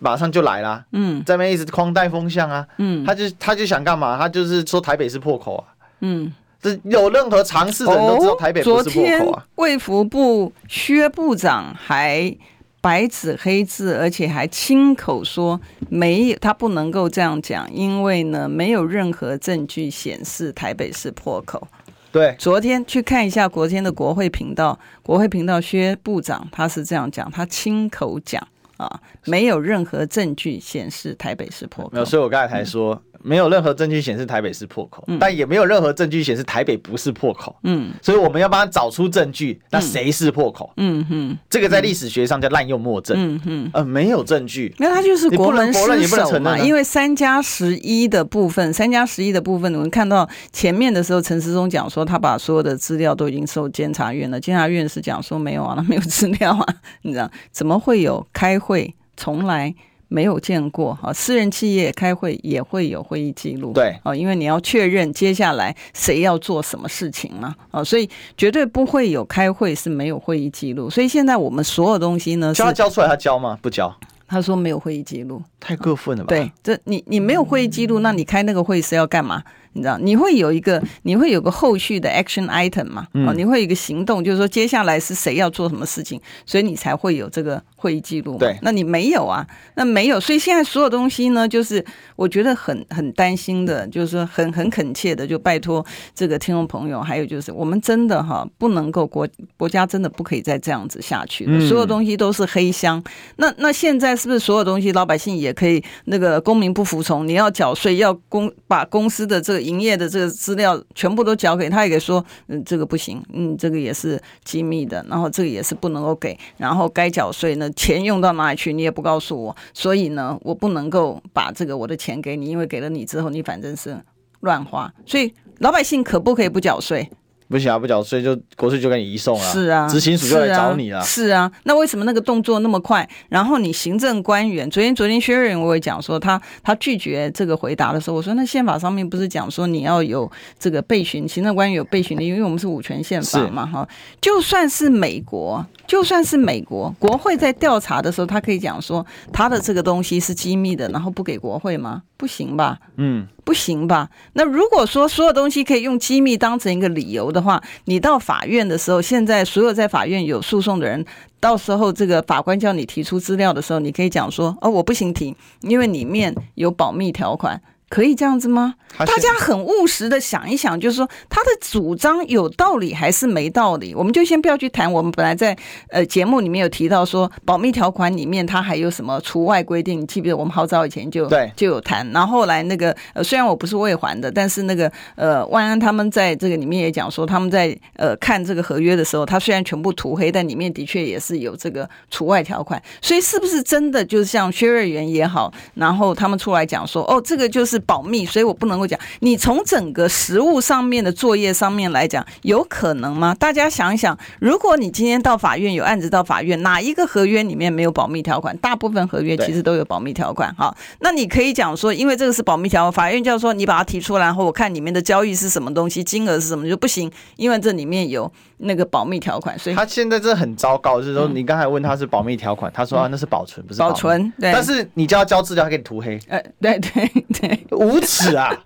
马上就来啦，嗯，在那边一直狂带风向啊，嗯，他就他就想干嘛？他就是说台北是破口啊，嗯，这有任何常识的人都知道台北不是破口啊。卫福部薛部长还。白纸黑字，而且还亲口说没有，他不能够这样讲，因为呢，没有任何证据显示台北市破口。对，昨天去看一下昨天的国会频道，国会频道薛部长他是这样讲，他亲口讲啊，没有任何证据显示台北市破口。没有，所以我刚才才说。嗯没有任何证据显示台北是破口，嗯、但也没有任何证据显示台北不是破口。嗯，所以我们要帮他找出证据，那谁是破口？嗯哼，这个在历史学上叫滥用墨证。嗯哼，呃，没有证据，那他就是国门失守嘛。因为三加十一的部分，三加十一的部分，我们看到前面的时候，陈时中讲说他把所有的资料都已经收监察院了，监察院是讲说没有啊，他没有资料啊，你知道怎么会有开会？从来。没有见过哈，私人企业开会也会有会议记录，对啊，因为你要确认接下来谁要做什么事情嘛，啊，所以绝对不会有开会是没有会议记录。所以现在我们所有东西呢，叫他交出来，他交吗？不交。他说没有会议记录，太过分了吧？对，这你你没有会议记录，那你开那个会是要干嘛？你知道，你会有一个，你会有个后续的 action item 嘛？哦、嗯，你会有一个行动，就是说接下来是谁要做什么事情，所以你才会有这个会议记录。对，那你没有啊？那没有，所以现在所有东西呢，就是我觉得很很担心的，就是说很很恳切的，就拜托这个听众朋友，还有就是我们真的哈不能够国国家真的不可以再这样子下去了，所有东西都是黑箱。那那现在是不是所有东西老百姓也可以那个公民不服从？你要缴税，要公把公司的这个营业的这个资料全部都交给他，也说，嗯，这个不行，嗯，这个也是机密的，然后这个也是不能够给，然后该缴税呢，钱用到哪里去，你也不告诉我，所以呢，我不能够把这个我的钱给你，因为给了你之后，你反正是乱花，所以老百姓可不可以不缴税？不行啊，不缴税就国税就给你移送了。是啊，执行署就来找你了。是啊，那为什么那个动作那么快？然后你行政官员，昨天昨天薛瑞元我也讲说，他他拒绝这个回答的时候，我说那宪法上面不是讲说你要有这个备询，行政官员有备询的，因为我们是五权宪法嘛，哈。就算是美国，就算是美国国会在调查的时候，他可以讲说他的这个东西是机密的，然后不给国会吗？不行吧？嗯。不行吧？那如果说所有东西可以用机密当成一个理由的话，你到法院的时候，现在所有在法院有诉讼的人，到时候这个法官叫你提出资料的时候，你可以讲说：“哦，我不行提，因为里面有保密条款。”可以这样子吗？大家很务实的想一想，就是说他的主张有道理还是没道理？我们就先不要去谈。我们本来在呃节目里面有提到说，保密条款里面它还有什么除外规定？你记不记得我们好早以前就对就有谈。然后后来那个呃，虽然我不是未还的，但是那个呃，万安他们在这个里面也讲说，他们在呃看这个合约的时候，他虽然全部涂黑，但里面的确也是有这个除外条款。所以是不是真的就是像薛瑞元也好，然后他们出来讲说，哦，这个就是。保密，所以我不能够讲。你从整个实物上面的作业上面来讲，有可能吗？大家想一想，如果你今天到法院有案子到法院，哪一个合约里面没有保密条款？大部分合约其实都有保密条款。好，那你可以讲说，因为这个是保密条款，法院就要说你把它提出来，然后我看里面的交易是什么东西，金额是什么，就不行，因为这里面有那个保密条款。所以他现在真的很糟糕，就是说你刚才问他是保密条款，他说啊那是保存，不是保，保存。对，但是你叫他交资料，他给你涂黑。呃，对对对。无耻啊！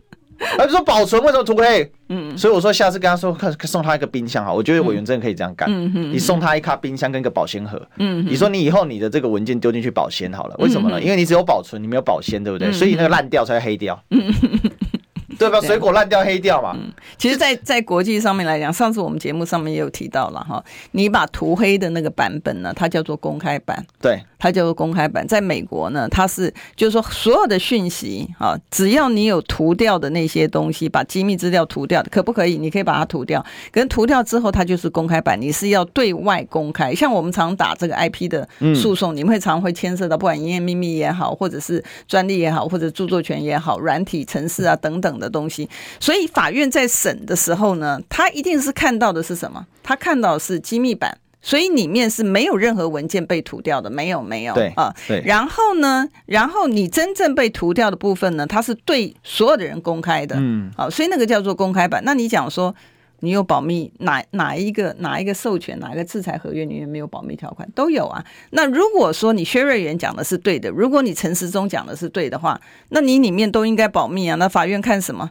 而不说保存，为什么涂黑？嗯，所以我说下次跟他说，送他一个冰箱哈，我觉得委员真的可以这样干。嗯嗯，你送他一卡冰箱跟一个保鲜盒。嗯，你说你以后你的这个文件丢进去保鲜好了，为什么呢？因为你只有保存，你没有保鲜，对不对？所以那个烂掉才会黑掉。嗯。对吧？水果烂掉黑掉嘛。嗯，其实在，在在国际上面来讲，上次我们节目上面也有提到了哈。你把涂黑的那个版本呢，它叫做公开版。对，它叫做公开版。在美国呢，它是就是说所有的讯息啊，只要你有涂掉的那些东西，把机密资料涂掉，可不可以？你可以把它涂掉。可是涂掉之后，它就是公开版，你是要对外公开。像我们常打这个 IP 的诉讼，你们会常会牵涉到，不管营业秘密也好，或者是专利也好，或者著作权也好，软体、程式啊等等的。的东西，所以法院在审的时候呢，他一定是看到的是什么？他看到的是机密版，所以里面是没有任何文件被涂掉的，没有，没有，对啊，对。然后呢，然后你真正被涂掉的部分呢，它是对所有的人公开的，嗯，好，所以那个叫做公开版。那你讲说。你有保密哪哪一个哪一个授权哪一个制裁合约里面没有保密条款都有啊？那如果说你薛瑞元讲的是对的，如果你陈时中讲的是对的话，那你里面都应该保密啊。那法院看什么？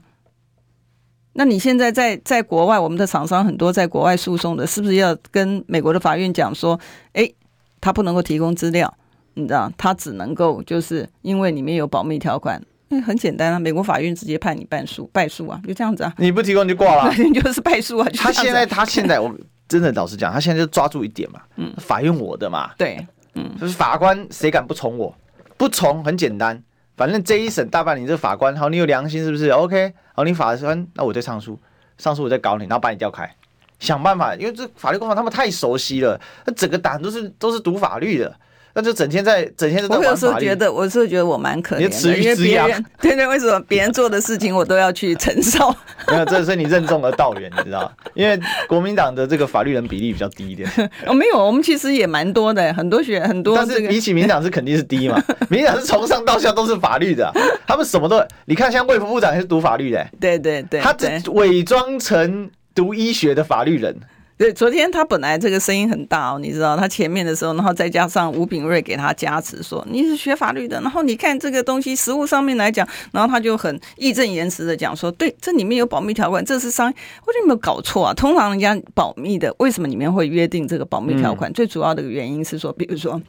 那你现在在在国外，我们的厂商很多在国外诉讼的，是不是要跟美国的法院讲说，诶，他不能够提供资料，你知道，他只能够就是因为里面有保密条款。很简单啊，美国法院直接判你败诉，败诉啊，就这样子啊。你不提供你就挂了，你就是败诉啊。他现在，他现在，我 真的老实讲，他现在就抓住一点嘛，嗯，法院我的嘛，对，嗯，就是法官谁敢不从我？不从很简单，反正这一审大半，你这法官好，你有良心是不是？OK，好，你法官，那我再上诉，上诉我再搞你，然后把你调开，想办法，因为这法律攻防他们太熟悉了，那整个党都是都是读法律的。那就整天在整天在在。我有时候觉得，我是觉得我蛮可怜的，因为别人 对对，为什么别人做的事情我都要去承受？没有，这是你任重而道远，你知道？因为国民党的这个法律人比例比较低一点。哦，没有，我们其实也蛮多的，很多学很多、这个。但是比起民党是肯定是低嘛？民党是从上到下都是法律的，他们什么都。你看，像魏副部长也是读法律的，对对对，他伪装成读医学的法律人。对，昨天他本来这个声音很大哦，你知道，他前面的时候，然后再加上吴炳瑞给他加持说你是学法律的，然后你看这个东西实物上面来讲，然后他就很义正言辞的讲说，对，这里面有保密条款，这是商，我觉得有没有搞错啊？通常人家保密的，为什么里面会约定这个保密条款？嗯、最主要的原因是说，比如说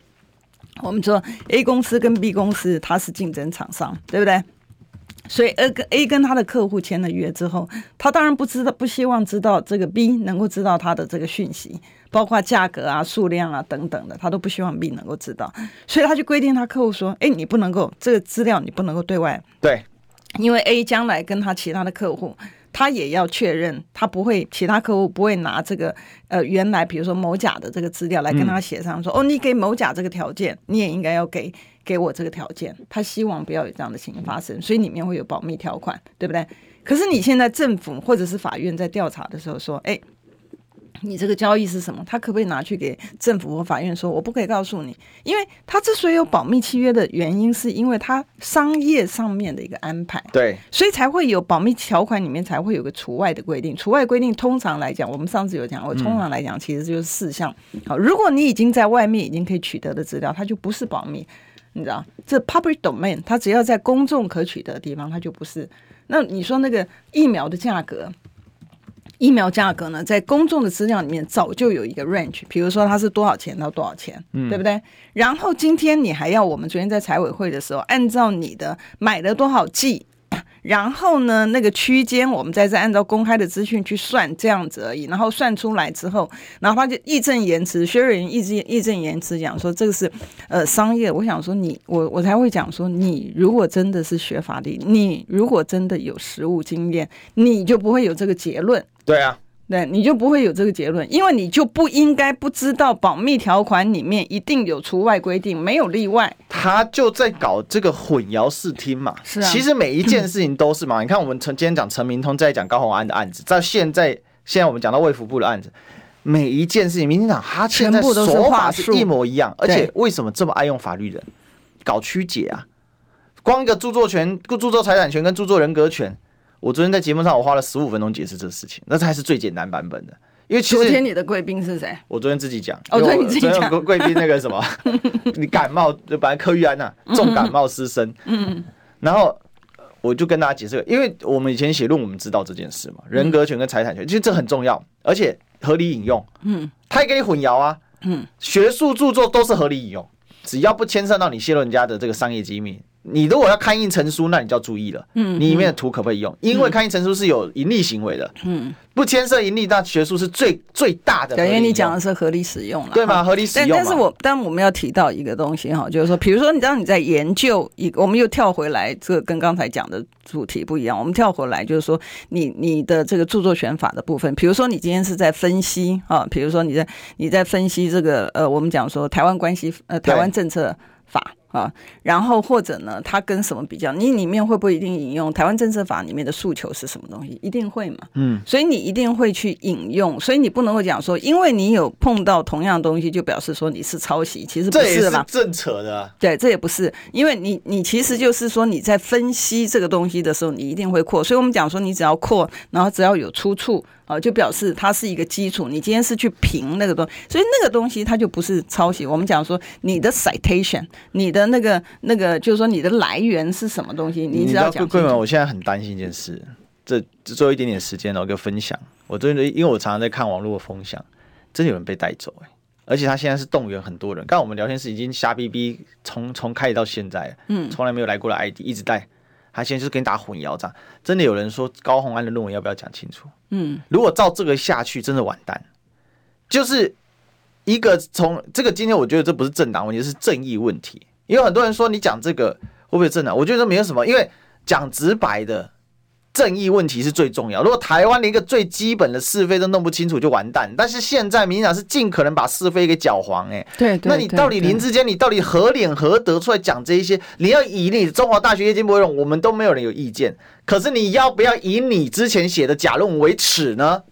我们说 A 公司跟 B 公司，它是竞争厂商，对不对？所以 A 跟 A 跟他的客户签了约之后，他当然不知道，不希望知道这个 B 能够知道他的这个讯息，包括价格啊、数量啊等等的，他都不希望 B 能够知道。所以他就规定他客户说：“哎，你不能够这个资料，你不能够对外。”对，因为 A 将来跟他其他的客户，他也要确认，他不会其他客户不会拿这个呃原来比如说某甲的这个资料来跟他协商说：“嗯、哦，你给某甲这个条件，你也应该要给。”给我这个条件，他希望不要有这样的情形发生，所以里面会有保密条款，对不对？可是你现在政府或者是法院在调查的时候说，哎，你这个交易是什么？他可不可以拿去给政府和法院说，我不可以告诉你？因为他之所以有保密契约的原因，是因为他商业上面的一个安排，对，所以才会有保密条款里面才会有个除外的规定。除外规定通常来讲，我们上次有讲，我通常来讲其实就是四项。好，如果你已经在外面已经可以取得的资料，它就不是保密。你知道，这 public domain，它只要在公众可取得的地方，它就不是。那你说那个疫苗的价格，疫苗价格呢，在公众的资料里面早就有一个 range，比如说它是多少钱到多少钱，嗯，对不对？然后今天你还要我们昨天在财委会的时候，按照你的买了多少剂。然后呢，那个区间我们再再按照公开的资讯去算，这样子而已。然后算出来之后，然后他就义正言辞，薛瑞云义正义正言辞讲说这个是呃商业。我想说你我我才会讲说，你如果真的是学法律，你如果真的有实务经验，你就不会有这个结论。对啊。对，你就不会有这个结论，因为你就不应该不知道保密条款里面一定有除外规定，没有例外。他就在搞这个混淆视听嘛。是啊，其实每一件事情都是嘛。你看，我们陈今天讲陈明通，在讲高虹安的案子，到现在，现在我们讲到卫福部的案子，每一件事情，民进党他现在说法是一模一样，而且为什么这么爱用法律人搞曲解啊？光一个著作权、著作财产权跟著作人格权。我昨天在节目上，我花了十五分钟解释这个事情，那才是最简单版本的。因为其实昨天你的贵宾是谁？我昨天自己讲。哦，对，你自己讲。贵宾那个什么，你感冒，本来柯玉安呐、啊，重感冒失声。嗯。然后我就跟大家解释，因为我们以前写论文，我们知道这件事嘛，人格权跟财产权，其实这很重要，而且合理引用。嗯。他也给你混淆啊。嗯。学术著作都是合理引用，只要不牵涉到你泄露人家的这个商业机密。你如果要刊印成书，那你就要注意了。嗯，你里面的图可不可以用？因为刊印成书是有盈利行为的。嗯，不牵涉盈利，那学术是最最大的。等于你讲的是合理使用了，对吗？合理使用。但但是我但我们要提到一个东西哈，就是说，比如说，你当你在研究一个，我们又跳回来，这个跟刚才讲的主题不一样。我们跳回来就是说，你你的这个著作权法的部分，比如说你今天是在分析啊，比如说你在你在分析这个呃，我们讲说台湾关系呃台湾政策法。啊，然后或者呢，它跟什么比较？你里面会不会一定引用台湾政策法里面的诉求是什么东西？一定会嘛？嗯，所以你一定会去引用，所以你不能够讲说，因为你有碰到同样东西，就表示说你是抄袭，其实不是嘛？正扯的啊。对，这也不是，因为你你其实就是说你在分析这个东西的时候，你一定会扩，所以我们讲说，你只要扩，然后只要有出处。啊，就表示它是一个基础。你今天是去评那个东西，所以那个东西它就不是抄袭。我们讲说你的 citation，你的那个那个，就是说你的来源是什么东西，你只要讲。贵门，我现在很担心一件事，这只做一点点时间，然后跟分享。我最近因为我常常在看网络的风向，真的有人被带走哎、欸，而且他现在是动员很多人。刚刚我们聊天室已经瞎逼逼，从从开始到现在，嗯，从来没有来过的 ID 一直带。他现在就是跟你打混淆仗，真的有人说高红安的论文要不要讲清楚？嗯，如果照这个下去，真的完蛋。就是一个从这个今天，我觉得这不是政党问题，是正义问题。因为很多人说你讲这个会不会政党？我觉得没有什么，因为讲直白的。正义问题是最重要。如果台湾连一个最基本的是非都弄不清楚，就完蛋。但是现在民进党是尽可能把是非给搅黄，哎，对，那你到底林志坚，你到底何脸何德出来讲这一些？你要以你中华大学夜间博览，我们都没有人有意见。可是你要不要以你之前写的假论文为耻呢？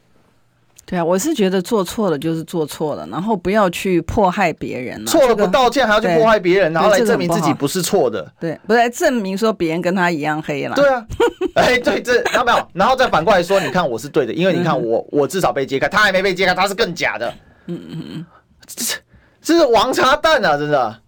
对啊，我是觉得做错了就是做错了，然后不要去迫害别人。错了不道歉，还要去迫害别人，然后来证明自己不是错的。对，不是来证明说别人跟他一样黑了。对啊。哎，对，这然后没有，然后再反过来说，你看我是对的，因为你看我，我至少被揭开，他还没被揭开，他是更假的。嗯嗯嗯，这这是王八蛋啊，真的，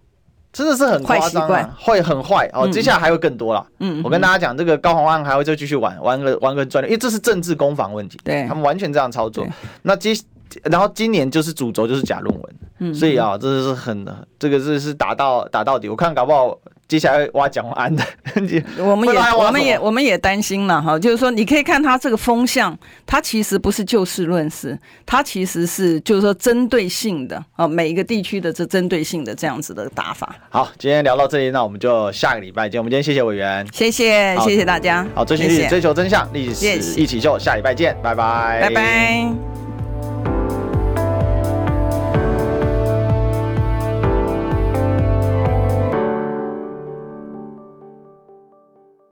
真的是很夸张啊，会很坏哦。接下来还会更多了。嗯，我跟大家讲，这个高洪安还会再继续玩玩个玩个专利，因为这是政治攻防问题，对他们完全这样操作。那接然后今年就是主轴就是假论文，嗯所以啊，这是很这个是是打到打到底，我看搞不好。接下来挖蒋安的，我们也我们也我们也担心了哈，就是说你可以看他这个风向，他其实不是就事论事，他其实是就是说针对性的啊，每一个地区的这针对性的这样子的打法。好，今天聊到这里，那我们就下个礼拜见。我们今天谢谢委员，谢谢谢谢大家。好，追寻历史，追求真相，历史一起秀，下礼拜见，拜拜，拜拜。